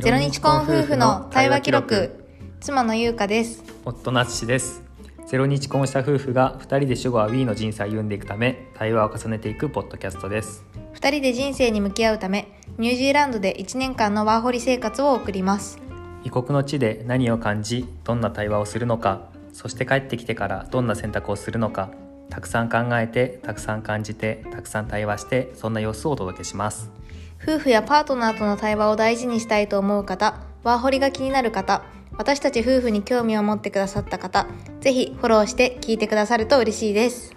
ゼロ日婚夫婦の対話記録。妻の優香です。夫の淳です。ゼロ日婚した夫婦が二人で主語は We の人生を歩んでいくため対話を重ねていくポッドキャストです。二人で人生に向き合うためニュージーランドで1年間のワーホリ生活を送ります。異国の地で何を感じどんな対話をするのかそして帰ってきてからどんな選択をするのかたくさん考えてたくさん感じてたくさん対話してそんな様子をお届けします。夫婦やパートナーとの対話を大事にしたいと思う方ワーホリが気になる方私たち夫婦に興味を持ってくださった方ぜひフォローして聞いてくださると嬉しいです。